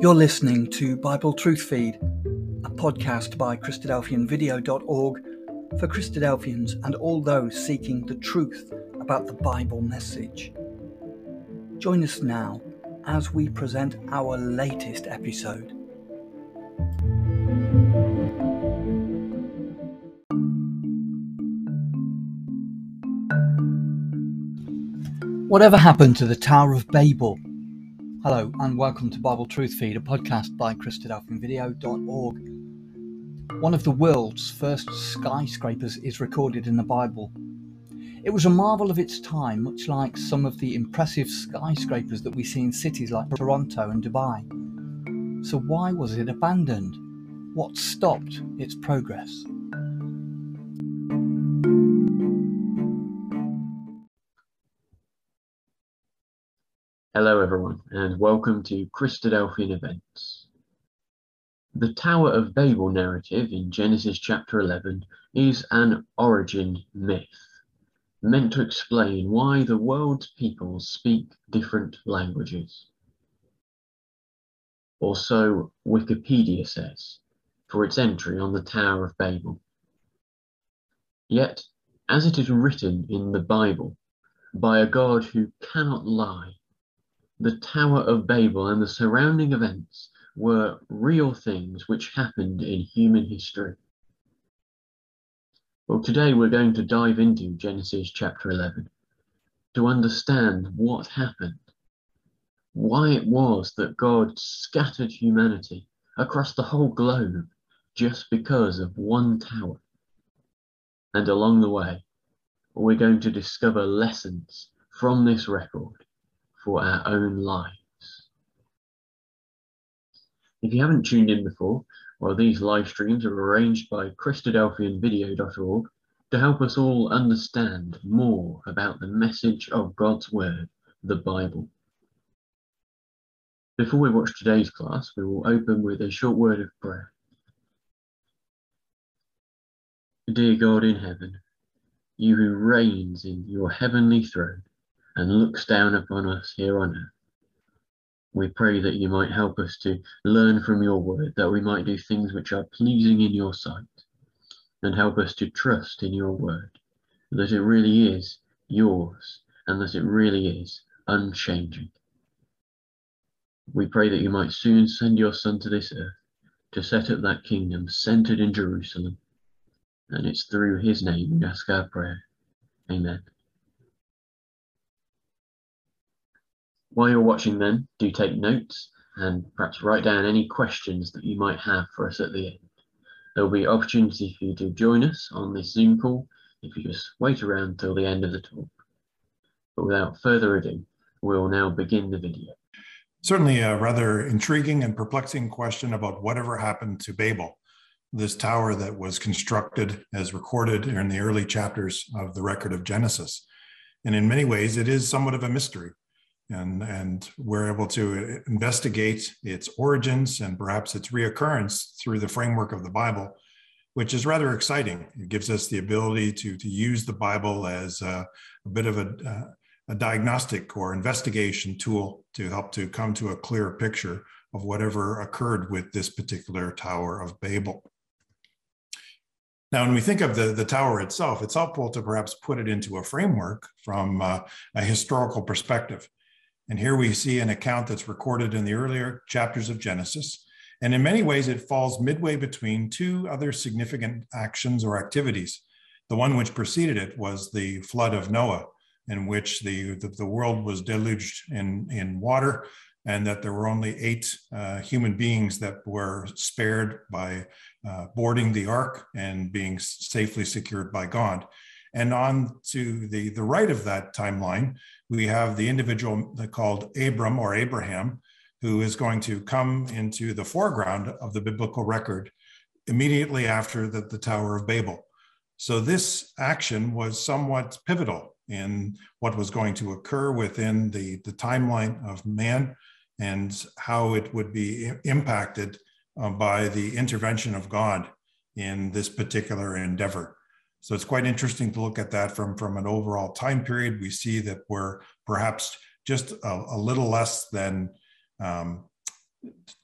You're listening to Bible Truth Feed, a podcast by Christadelphianvideo.org for Christadelphians and all those seeking the truth about the Bible message. Join us now as we present our latest episode. Whatever happened to the Tower of Babel? Hello, and welcome to Bible Truth Feed, a podcast by Christadelphianvideo.org. One of the world's first skyscrapers is recorded in the Bible. It was a marvel of its time, much like some of the impressive skyscrapers that we see in cities like Toronto and Dubai. So, why was it abandoned? What stopped its progress? Hello, everyone, and welcome to Christadelphian Events. The Tower of Babel narrative in Genesis chapter 11 is an origin myth, meant to explain why the world's peoples speak different languages. Or so Wikipedia says, for its entry on the Tower of Babel. Yet, as it is written in the Bible, by a God who cannot lie, the Tower of Babel and the surrounding events were real things which happened in human history. Well, today we're going to dive into Genesis chapter 11 to understand what happened, why it was that God scattered humanity across the whole globe just because of one tower. And along the way, we're going to discover lessons from this record for our own lives. If you haven't tuned in before, well, these live streams are arranged by Christadelphianvideo.org to help us all understand more about the message of God's Word, the Bible. Before we watch today's class, we will open with a short word of prayer. Dear God in heaven, you who reigns in your heavenly throne, and looks down upon us here on earth. We pray that you might help us to learn from your word, that we might do things which are pleasing in your sight, and help us to trust in your word, that it really is yours, and that it really is unchanging. We pray that you might soon send your Son to this earth to set up that kingdom centered in Jerusalem. And it's through his name we ask our prayer. Amen. While you're watching then, do take notes and perhaps write down any questions that you might have for us at the end. There will be opportunity for you to join us on this Zoom call if you just wait around till the end of the talk. But without further ado, we'll now begin the video. Certainly a rather intriguing and perplexing question about whatever happened to Babel, this tower that was constructed as recorded in the early chapters of the record of Genesis. And in many ways, it is somewhat of a mystery and and we're able to investigate its origins and perhaps its reoccurrence through the framework of the Bible, which is rather exciting. It gives us the ability to to use the Bible as a, a bit of a, a diagnostic or investigation tool to help to come to a clearer picture of whatever occurred with this particular Tower of Babel. Now, when we think of the, the tower itself, it's helpful to perhaps put it into a framework from uh, a historical perspective. And here we see an account that's recorded in the earlier chapters of Genesis. And in many ways, it falls midway between two other significant actions or activities. The one which preceded it was the flood of Noah, in which the, the, the world was deluged in, in water, and that there were only eight uh, human beings that were spared by uh, boarding the ark and being safely secured by God. And on to the, the right of that timeline, we have the individual called Abram or Abraham, who is going to come into the foreground of the biblical record immediately after the, the Tower of Babel. So this action was somewhat pivotal in what was going to occur within the, the timeline of man and how it would be impacted uh, by the intervention of God in this particular endeavor. So it's quite interesting to look at that from, from an overall time period. We see that we're perhaps just a, a little less than um,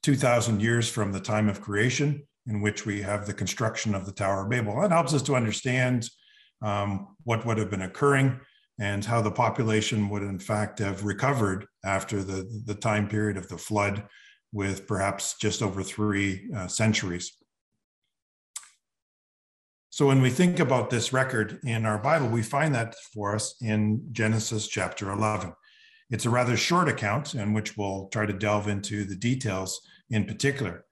2,000 years from the time of creation, in which we have the construction of the Tower of Babel. That helps us to understand um, what would have been occurring and how the population would, in fact, have recovered after the, the time period of the flood, with perhaps just over three uh, centuries. So when we think about this record in our Bible, we find that for us in Genesis chapter 11. It's a rather short account in which we'll try to delve into the details in particular.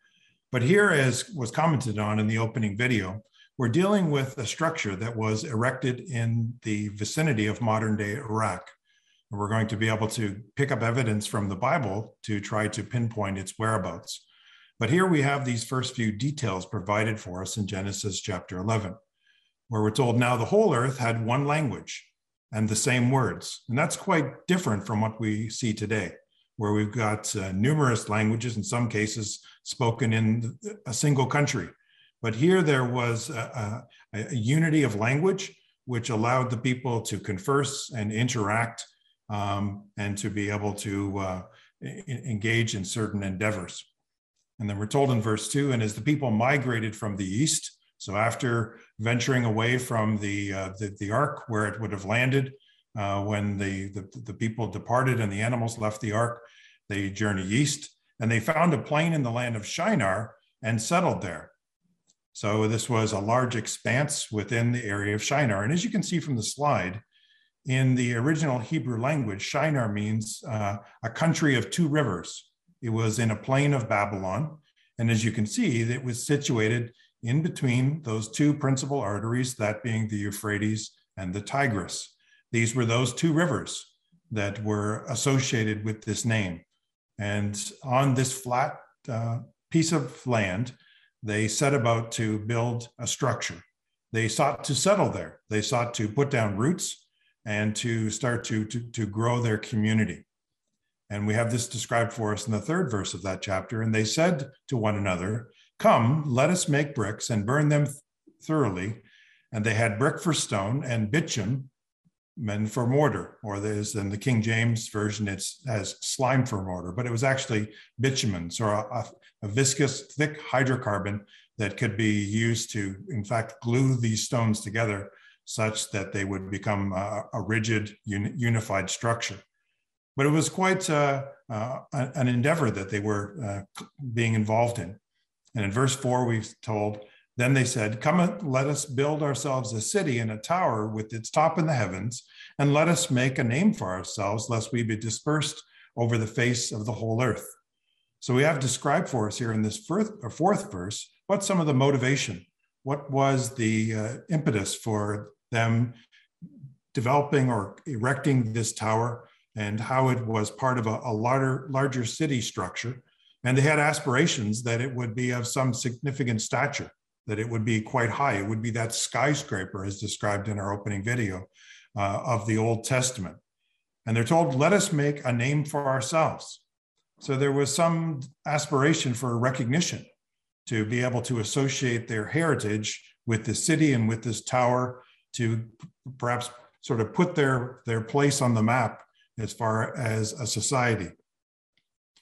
But here, as was commented on in the opening video, we're dealing with a structure that was erected in the vicinity of modern day Iraq. And we're going to be able to pick up evidence from the Bible to try to pinpoint its whereabouts. But here we have these first few details provided for us in Genesis chapter 11, where we're told now the whole earth had one language and the same words. And that's quite different from what we see today, where we've got uh, numerous languages, in some cases spoken in a single country. But here there was a, a, a unity of language, which allowed the people to converse and interact um, and to be able to uh, engage in certain endeavors. And then we're told in verse two, and as the people migrated from the east, so after venturing away from the, uh, the, the, ark where it would have landed, uh, when the, the, the, people departed and the animals left the ark, they journeyed east and they found a plain in the land of Shinar and settled there. So this was a large expanse within the area of Shinar. And as you can see from the slide, in the original Hebrew language, Shinar means uh, a country of two rivers. It was in a plain of Babylon. And as you can see, it was situated in between those two principal arteries, that being the Euphrates and the Tigris. These were those two rivers that were associated with this name. And on this flat uh, piece of land, they set about to build a structure. They sought to settle there. They sought to put down roots and to start to, to, to grow their community. And we have this described for us in the third verse of that chapter. And they said to one another, Come, let us make bricks and burn them thoroughly. And they had brick for stone and bitumen men for mortar, or there's in the King James version, it's as slime for mortar, but it was actually bitumen, so a, a, viscous, thick hydrocarbon that could be used to, in fact, glue these stones together such that they would become a, a rigid, uni, unified structure. But it was quite uh, uh, an endeavor that they were uh, being involved in. And in verse four, we've told, then they said, Come and let us build ourselves a city and a tower with its top in the heavens, and let us make a name for ourselves, lest we be dispersed over the face of the whole earth. So we have described for us here in this fourth, fourth verse what some of the motivation? What was the uh, impetus for them developing or erecting this tower and how it was part of a, a larger, larger city structure. And they had aspirations that it would be of some significant stature, that it would be quite high. It would be that skyscraper, as described in our opening video uh, of the Old Testament. And they're told, let us make a name for ourselves. So there was some aspiration for recognition to be able to associate their heritage with the city and with this tower to perhaps sort of put their, their place on the map as far as a society.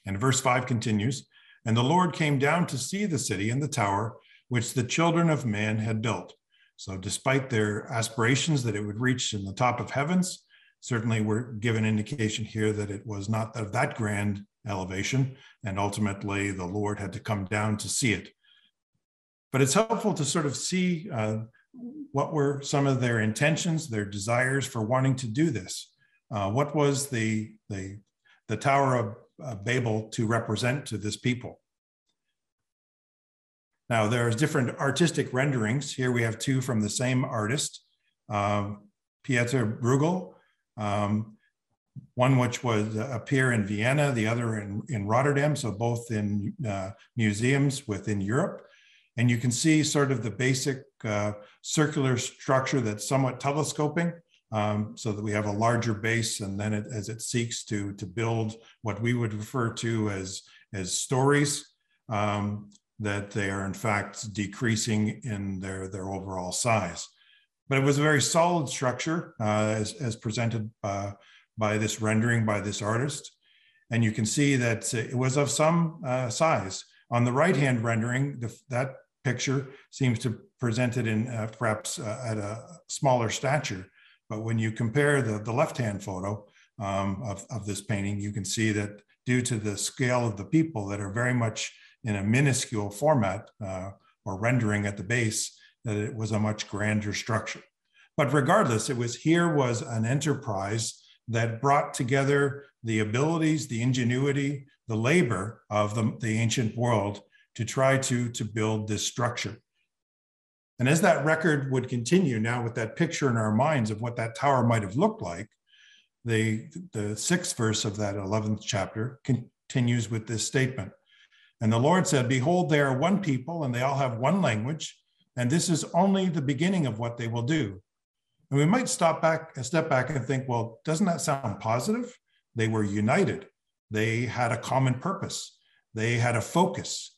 And verse 5 continues And the Lord came down to see the city and the tower which the children of man had built. So, despite their aspirations that it would reach in the top of heavens, certainly we're given indication here that it was not of that grand elevation. And ultimately, the Lord had to come down to see it. But it's helpful to sort of see uh, what were some of their intentions, their desires for wanting to do this. Uh, what was the, the, the Tower of uh, Babel to represent to this people? Now, there's different artistic renderings. Here we have two from the same artist, um, Pieter Bruegel, um, one which would appear in Vienna, the other in, in Rotterdam, so both in uh, museums within Europe. And you can see sort of the basic uh, circular structure that's somewhat telescoping um, so that we have a larger base and then it, as it seeks to, to build what we would refer to as, as stories, um, that they are in fact decreasing in their, their overall size. But it was a very solid structure uh, as, as presented uh, by this rendering by this artist. And you can see that it was of some uh, size. On the right hand rendering, the, that picture seems to present it in uh, perhaps uh, at a smaller stature. But when you compare the, the left hand photo um, of, of this painting, you can see that due to the scale of the people that are very much in a minuscule format uh, or rendering at the base, that it was a much grander structure. But regardless, it was here was an enterprise that brought together the abilities, the ingenuity, the labor of the, the ancient world to try to, to build this structure. And as that record would continue now with that picture in our minds of what that tower might have looked like, the, the sixth verse of that 11th chapter continues with this statement. And the Lord said, Behold, they are one people and they all have one language, and this is only the beginning of what they will do. And we might stop back, and step back and think, well, doesn't that sound positive? They were united. They had a common purpose. They had a focus.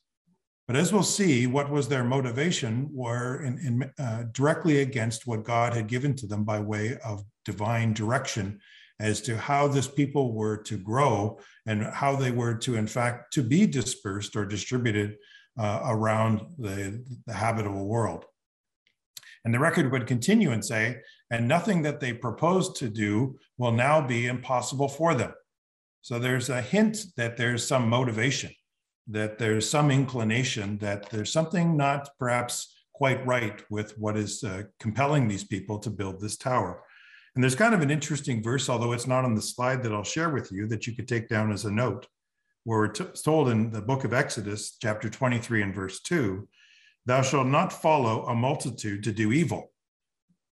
But as we'll see, what was their motivation were in, in uh, directly against what God had given to them by way of divine direction as to how this people were to grow and how they were to, in fact, to be dispersed or distributed uh, around the, the habitable world. And the record would continue and say, and nothing that they proposed to do will now be impossible for them. So there's a hint that there's some motivation, that there's some inclination, that there's something not perhaps quite right with what is uh, compelling these people to build this tower. And there's kind of an interesting verse, although it's not on the slide that I'll share with you, that you could take down as a note, where we're told in the book of Exodus, chapter 23 and verse 2, Thou shalt not follow a multitude to do evil.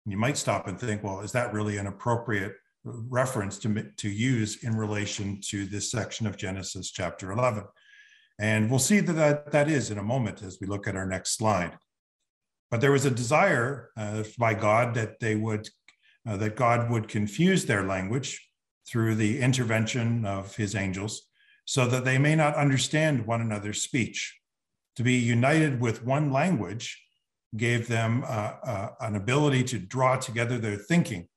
You might stop and think, well, is that really an appropriate reference to, to use in relation to this section of Genesis chapter 11? And we'll see that, that that is in a moment as we look at our next slide. But there was a desire uh, by God that they would, uh, that God would confuse their language through the intervention of his angels so that they may not understand one another's speech to be united with one language gave them uh, uh, an ability to draw together their thinking.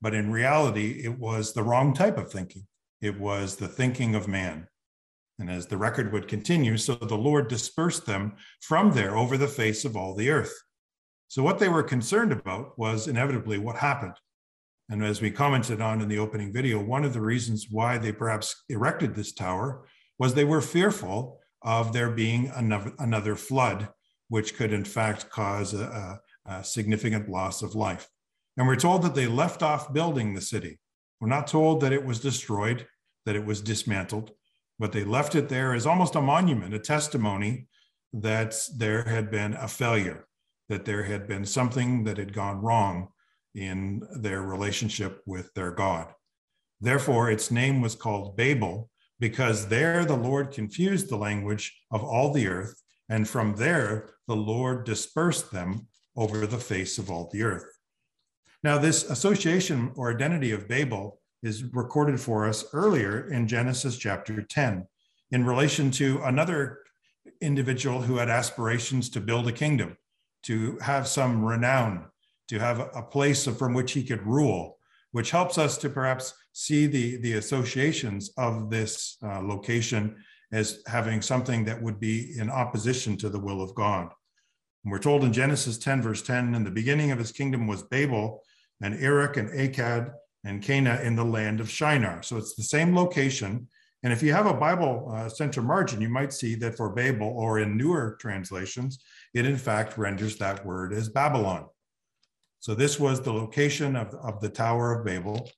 But in reality, it was the wrong type of thinking. It was the thinking of man. And as the record would continue, so the Lord dispersed them from there over the face of all the earth. So, what they were concerned about was inevitably what happened. And as we commented on in the opening video, one of the reasons why they perhaps erected this tower was they were fearful of there being another, flood, which could in fact cause a, a, a significant loss of life. And we're told that they left off building the city. We're not told that it was destroyed, that it was dismantled, but they left it there as almost a monument, a testimony that there had been a failure, that there had been something that had gone wrong in their relationship with their God. Therefore, its name was called Babel, because there the Lord confused the language of all the earth, and from there the Lord dispersed them over the face of all the earth. Now, this association or identity of Babel is recorded for us earlier in Genesis chapter 10 in relation to another individual who had aspirations to build a kingdom, to have some renown, to have a place from which he could rule, which helps us to perhaps see the, the associations of this uh, location as having something that would be in opposition to the will of God. And we're told in Genesis 10, verse 10, in the beginning of his kingdom was Babel and Erech and Akkad and Cana in the land of Shinar. So it's the same location. And if you have a Bible uh, center margin, you might see that for Babel, or in newer translations, it in fact renders that word as Babylon. So this was the location of, of the Tower of Babel.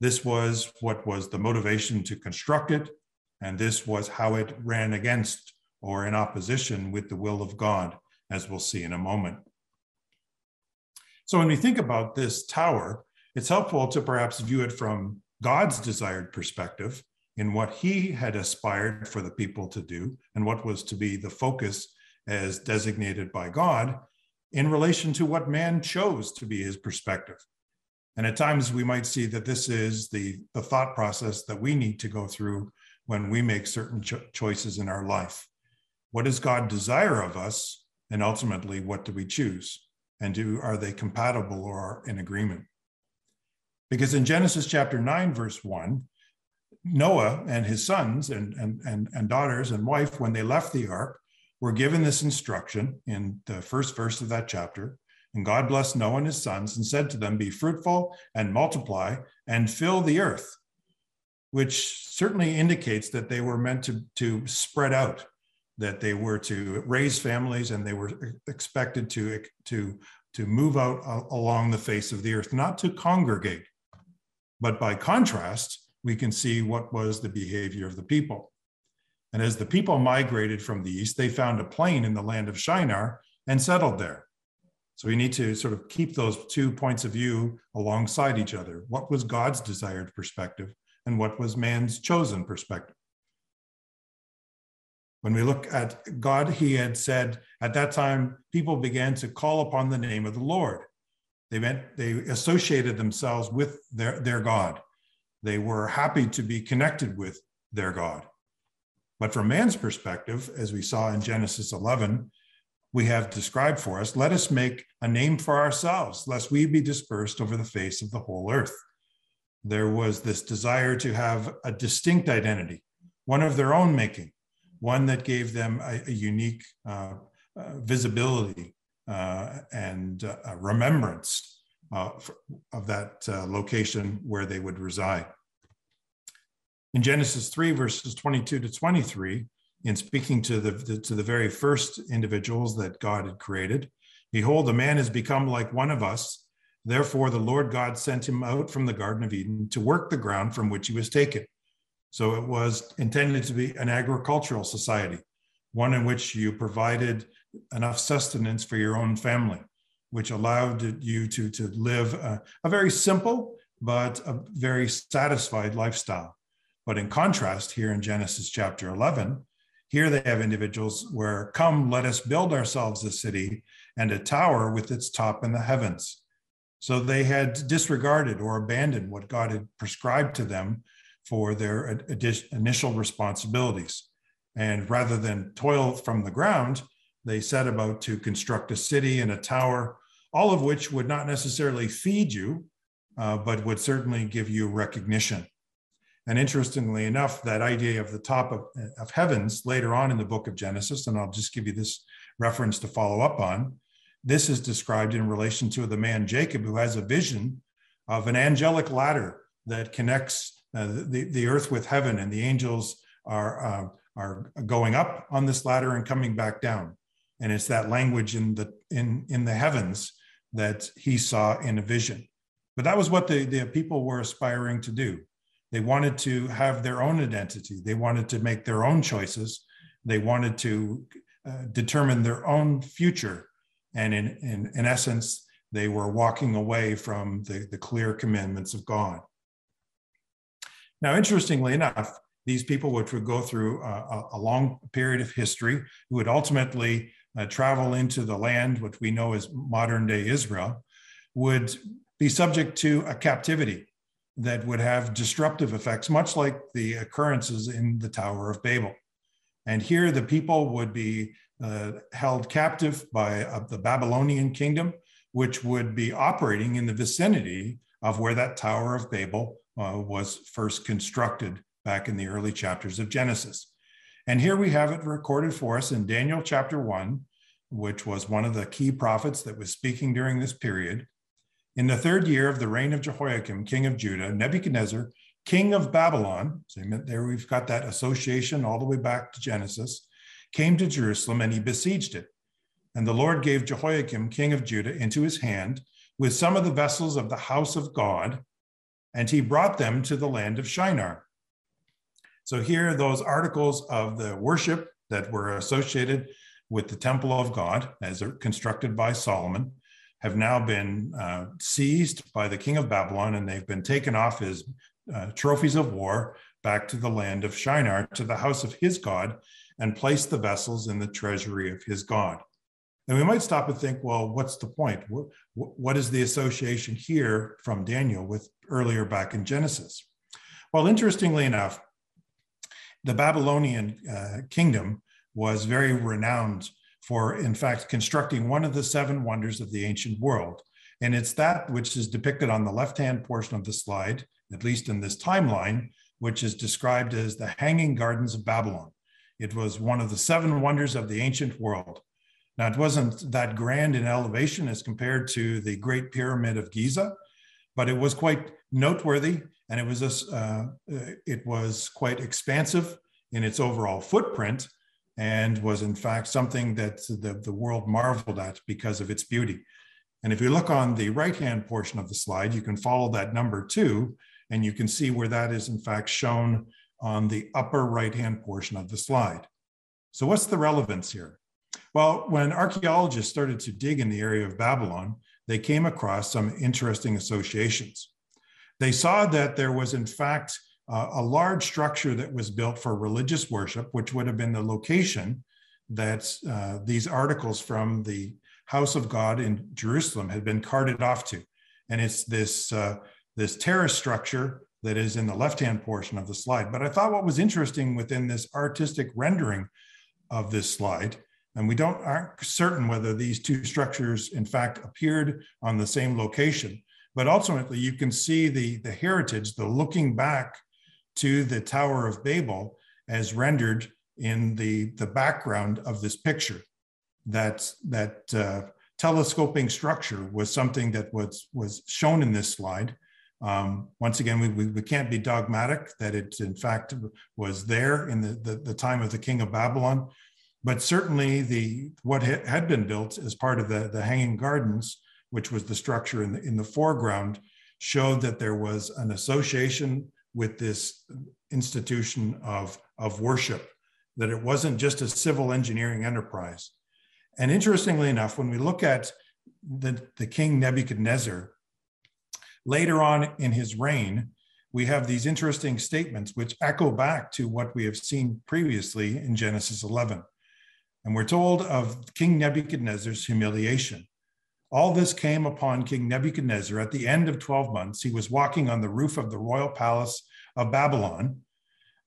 This was what was the motivation to construct it, and this was how it ran against or in opposition with the will of God, as we'll see in a moment. So when we think about this tower, it's helpful to perhaps view it from God's desired perspective in what he had aspired for the people to do and what was to be the focus as designated by God in relation to what man chose to be his perspective. And at times we might see that this is the, the thought process that we need to go through when we make certain cho- choices in our life. What does God desire of us? And ultimately, what do we choose? And do are they compatible or in agreement? Because in Genesis chapter 9, verse 1, Noah and his sons and, and, and, and daughters and wife, when they left the ark, were given this instruction in the first verse of that chapter. And God blessed Noah and his sons and said to them, Be fruitful and multiply and fill the earth, which certainly indicates that they were meant to, to spread out, that they were to raise families and they were expected to, to, to move out along the face of the earth, not to congregate. But by contrast, we can see what was the behavior of the people. And as the people migrated from the east, they found a plain in the land of Shinar and settled there. So we need to sort of keep those two points of view alongside each other. What was God's desired perspective and what was man's chosen perspective? When we look at God, he had said at that time, people began to call upon the name of the Lord. They meant they associated themselves with their, their God. They were happy to be connected with their God. But from man's perspective, as we saw in Genesis 11, we have described for us, let us make a name for ourselves, lest we be dispersed over the face of the whole earth. There was this desire to have a distinct identity, one of their own making, one that gave them a, a unique uh, uh, visibility and uh, remembrance uh, of that uh, location where they would reside. In Genesis 3, verses 22 to 23, in speaking to the, the, to the very first individuals that God had created, behold, a man has become like one of us. Therefore, the Lord God sent him out from the Garden of Eden to work the ground from which he was taken. So it was intended to be an agricultural society, one in which you provided enough sustenance for your own family, which allowed you to, to live a, a very simple but a very satisfied lifestyle. But in contrast, here in Genesis chapter 11, here they have individuals where, come, let us build ourselves a city and a tower with its top in the heavens. So they had disregarded or abandoned what God had prescribed to them for their initial responsibilities. And rather than toil from the ground, they set about to construct a city and a tower, all of which would not necessarily feed you, uh, but would certainly give you recognition. And interestingly enough, that idea of the top of, of heavens later on in the book of Genesis, and I'll just give you this reference to follow up on, this is described in relation to the man Jacob who has a vision of an angelic ladder that connects uh, the, the earth with heaven, and the angels are, uh, are going up on this ladder and coming back down. And it's that language in the, in, in the heavens that he saw in a vision. But that was what the, the people were aspiring to do. They wanted to have their own identity. They wanted to make their own choices. They wanted to uh, determine their own future. And in, in, in essence, they were walking away from the, the clear commandments of God. Now, interestingly enough, these people, which would go through a, a long period of history, who would ultimately uh, travel into the land, which we know as modern day Israel, would be subject to a captivity that would have disruptive effects, much like the occurrences in the Tower of Babel. And here the people would be uh, held captive by uh, the Babylonian kingdom, which would be operating in the vicinity of where that Tower of Babel uh, was first constructed back in the early chapters of Genesis. And here we have it recorded for us in Daniel chapter 1, which was one of the key prophets that was speaking during this period. In the third year of the reign of Jehoiakim, king of Judah, Nebuchadnezzar, king of Babylon, so there we've got that association all the way back to Genesis, came to Jerusalem and he besieged it. And the Lord gave Jehoiakim, king of Judah, into his hand with some of the vessels of the house of God, and he brought them to the land of Shinar. So here, those articles of the worship that were associated with the temple of God, as constructed by Solomon, have now been uh, seized by the king of Babylon and they've been taken off his uh, trophies of war back to the land of Shinar, to the house of his God, and placed the vessels in the treasury of his God. And we might stop and think, well, what's the point? what, what is the association here from Daniel with earlier back in Genesis? Well, interestingly enough, the Babylonian uh, kingdom was very renowned for, in fact, constructing one of the seven wonders of the ancient world. And it's that which is depicted on the left hand portion of the slide, at least in this timeline, which is described as the Hanging Gardens of Babylon. It was one of the seven wonders of the ancient world. Now, it wasn't that grand in elevation as compared to the Great Pyramid of Giza, but it was quite noteworthy and it was, a, uh, it was quite expansive in its overall footprint and was in fact something that the, the world marveled at because of its beauty. And if you look on the right-hand portion of the slide, you can follow that number two, and you can see where that is in fact shown on the upper right-hand portion of the slide. So what's the relevance here? Well, when archaeologists started to dig in the area of Babylon, they came across some interesting associations. They saw that there was in fact uh, a large structure that was built for religious worship, which would have been the location that uh, these articles from the house of God in Jerusalem had been carted off to. And it's this, uh, this terrace structure that is in the left-hand portion of the slide. But I thought what was interesting within this artistic rendering of this slide, and we don't aren't certain whether these two structures in fact appeared on the same location, but ultimately you can see the, the heritage, the looking back to the Tower of Babel as rendered in the, the background of this picture. That, that uh, telescoping structure was something that was, was shown in this slide. Um, once again, we, we, we, can't be dogmatic that it in fact was there in the, the, the, time of the king of Babylon, but certainly the what had been built as part of the, the Hanging Gardens, which was the structure in the, in the foreground, showed that there was an association with this institution of, of worship, that it wasn't just a civil engineering enterprise. And interestingly enough, when we look at the, the king Nebuchadnezzar, later on in his reign, we have these interesting statements which echo back to what we have seen previously in Genesis 11. And we're told of King Nebuchadnezzar's humiliation. All this came upon King Nebuchadnezzar at the end of 12 months. He was walking on the roof of the royal palace of Babylon.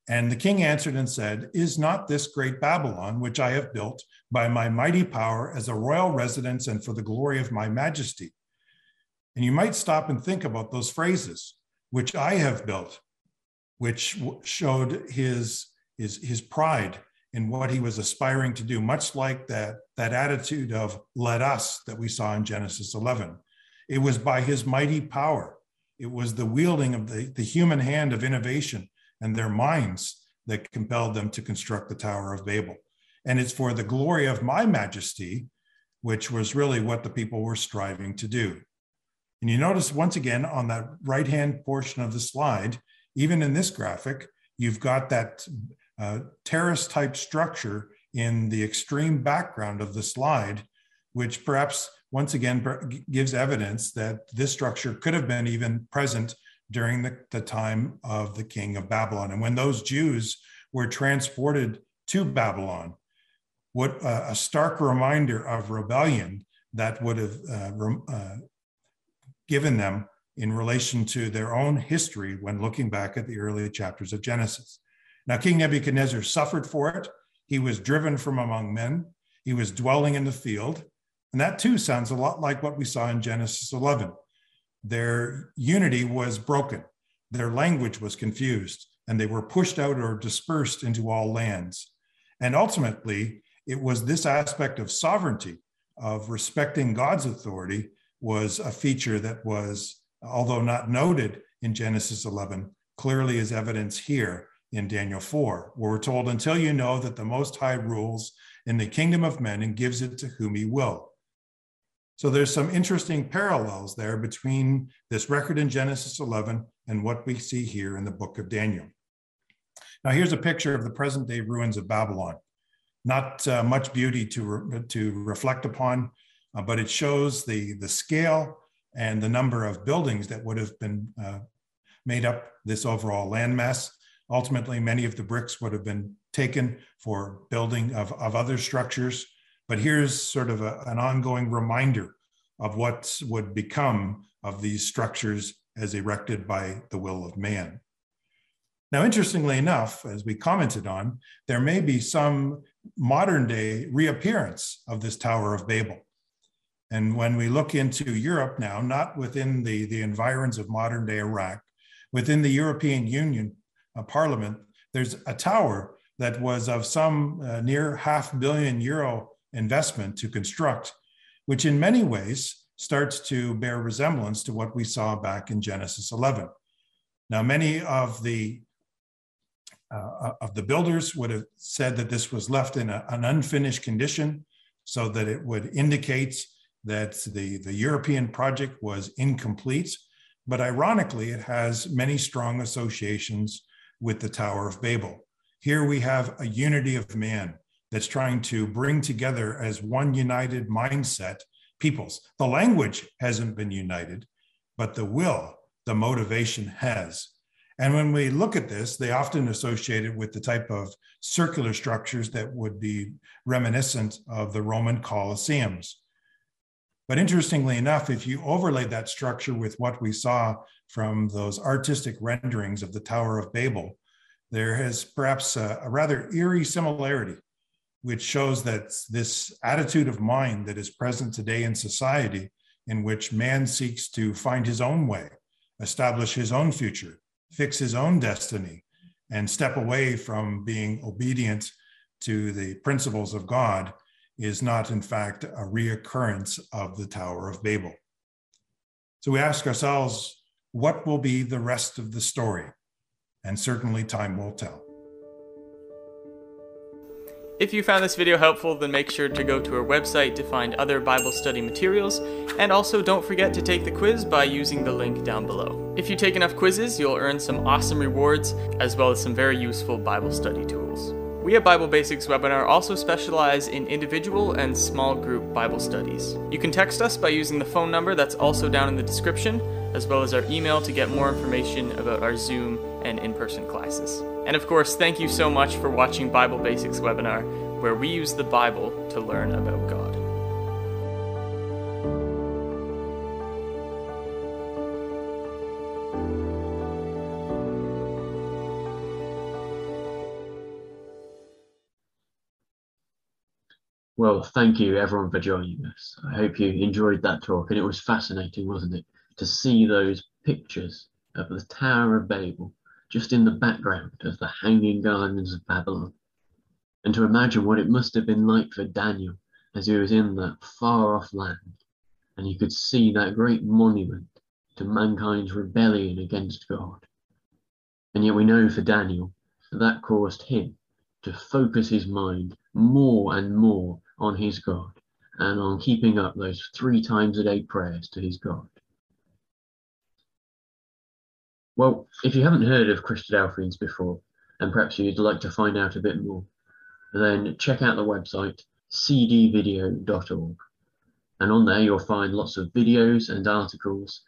And the king answered and said, Is not this great Babylon, which I have built by my mighty power as a royal residence and for the glory of my majesty? And you might stop and think about those phrases, which I have built, which showed his, his, his pride in what he was aspiring to do, much like that, that attitude of let us that we saw in Genesis 11. It was by his mighty power it was the wielding of the, the human hand of innovation and their minds that compelled them to construct the Tower of Babel. And it's for the glory of my majesty, which was really what the people were striving to do. And you notice once again on that right hand portion of the slide, even in this graphic, you've got that uh, terrace type structure in the extreme background of the slide, which perhaps once again gives evidence that this structure could have been even present during the, the time of the king of Babylon. And when those Jews were transported to Babylon, what uh, a stark reminder of rebellion that would have uh, uh, given them in relation to their own history when looking back at the early chapters of Genesis. Now, King Nebuchadnezzar suffered for it. He was driven from among men. He was dwelling in the field. And that too sounds a lot like what we saw in Genesis 11. Their unity was broken, their language was confused, and they were pushed out or dispersed into all lands. And ultimately, it was this aspect of sovereignty, of respecting God's authority, was a feature that was, although not noted in Genesis 11, clearly is evidence here in Daniel 4, where we're told, Until you know that the Most High rules in the kingdom of men and gives it to whom he will. So there's some interesting parallels there between this record in Genesis 11 and what we see here in the book of Daniel. Now here's a picture of the present day ruins of Babylon. Not uh, much beauty to, re to reflect upon, uh, but it shows the, the scale and the number of buildings that would have been uh, made up this overall landmass. Ultimately, many of the bricks would have been taken for building of, of other structures. But here's sort of a, an ongoing reminder of what would become of these structures as erected by the will of man. Now, interestingly enough, as we commented on, there may be some modern day reappearance of this Tower of Babel. And when we look into Europe now, not within the, the environs of modern day Iraq, within the European Union, uh, parliament, there's a tower that was of some uh, near half billion euro investment to construct, which in many ways starts to bear resemblance to what we saw back in Genesis 11. Now, many of the uh, of the builders would have said that this was left in a, an unfinished condition so that it would indicate that the, the European project was incomplete. But ironically, it has many strong associations with the Tower of Babel. Here we have a unity of man that's trying to bring together as one united mindset peoples. The language hasn't been united, but the will, the motivation has. And when we look at this, they often associate it with the type of circular structures that would be reminiscent of the Roman Colosseums. But interestingly enough, if you overlay that structure with what we saw from those artistic renderings of the Tower of Babel, there is perhaps a, a rather eerie similarity, which shows that this attitude of mind that is present today in society, in which man seeks to find his own way, establish his own future, fix his own destiny and step away from being obedient to the principles of God is not, in fact, a reoccurrence of the Tower of Babel. So we ask ourselves, what will be the rest of the story? And certainly time will tell. If you found this video helpful, then make sure to go to our website to find other Bible study materials, and also don't forget to take the quiz by using the link down below. If you take enough quizzes, you'll earn some awesome rewards, as well as some very useful Bible study tools. We at Bible Basics Webinar also specialize in individual and small group Bible studies. You can text us by using the phone number that's also down in the description, as well as our email to get more information about our Zoom and in-person classes. And of course, thank you so much for watching Bible Basics webinar, where we use the Bible to learn about God. Well, thank you everyone for joining us. I hope you enjoyed that talk, and it was fascinating, wasn't it, to see those pictures of the Tower of Babel just in the background of the hanging gardens of Babylon, and to imagine what it must have been like for Daniel as he was in that far off land, and he could see that great monument to mankind's rebellion against God. And yet we know for Daniel that, that caused him to focus his mind more and more on his God and on keeping up those three times a day prayers to his God. Well, if you haven't heard of Christadelphians before, and perhaps you'd like to find out a bit more, then check out the website cdvideo.org. And on there, you'll find lots of videos and articles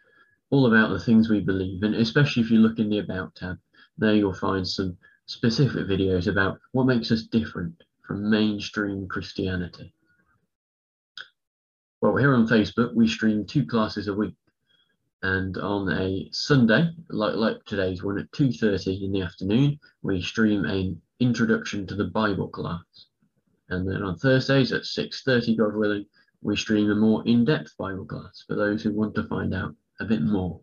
all about the things we believe. And especially if you look in the About tab, there you'll find some specific videos about what makes us different from mainstream Christianity. Well, here on Facebook, we stream two classes a week and on a Sunday, like like today's one at 2.30 in the afternoon, we stream an introduction to the Bible class. And then on Thursdays at 6.30, God willing, we stream a more in-depth Bible class for those who want to find out a bit more.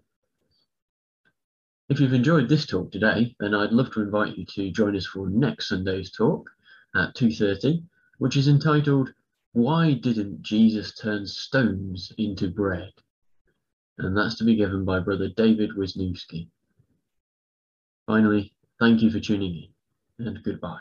If you've enjoyed this talk today, then I'd love to invite you to join us for next Sunday's talk at 2.30, which is entitled, Why Didn't Jesus Turn Stones into Bread? And that's to be given by Brother David Wisniewski. Finally, thank you for tuning in, and goodbye.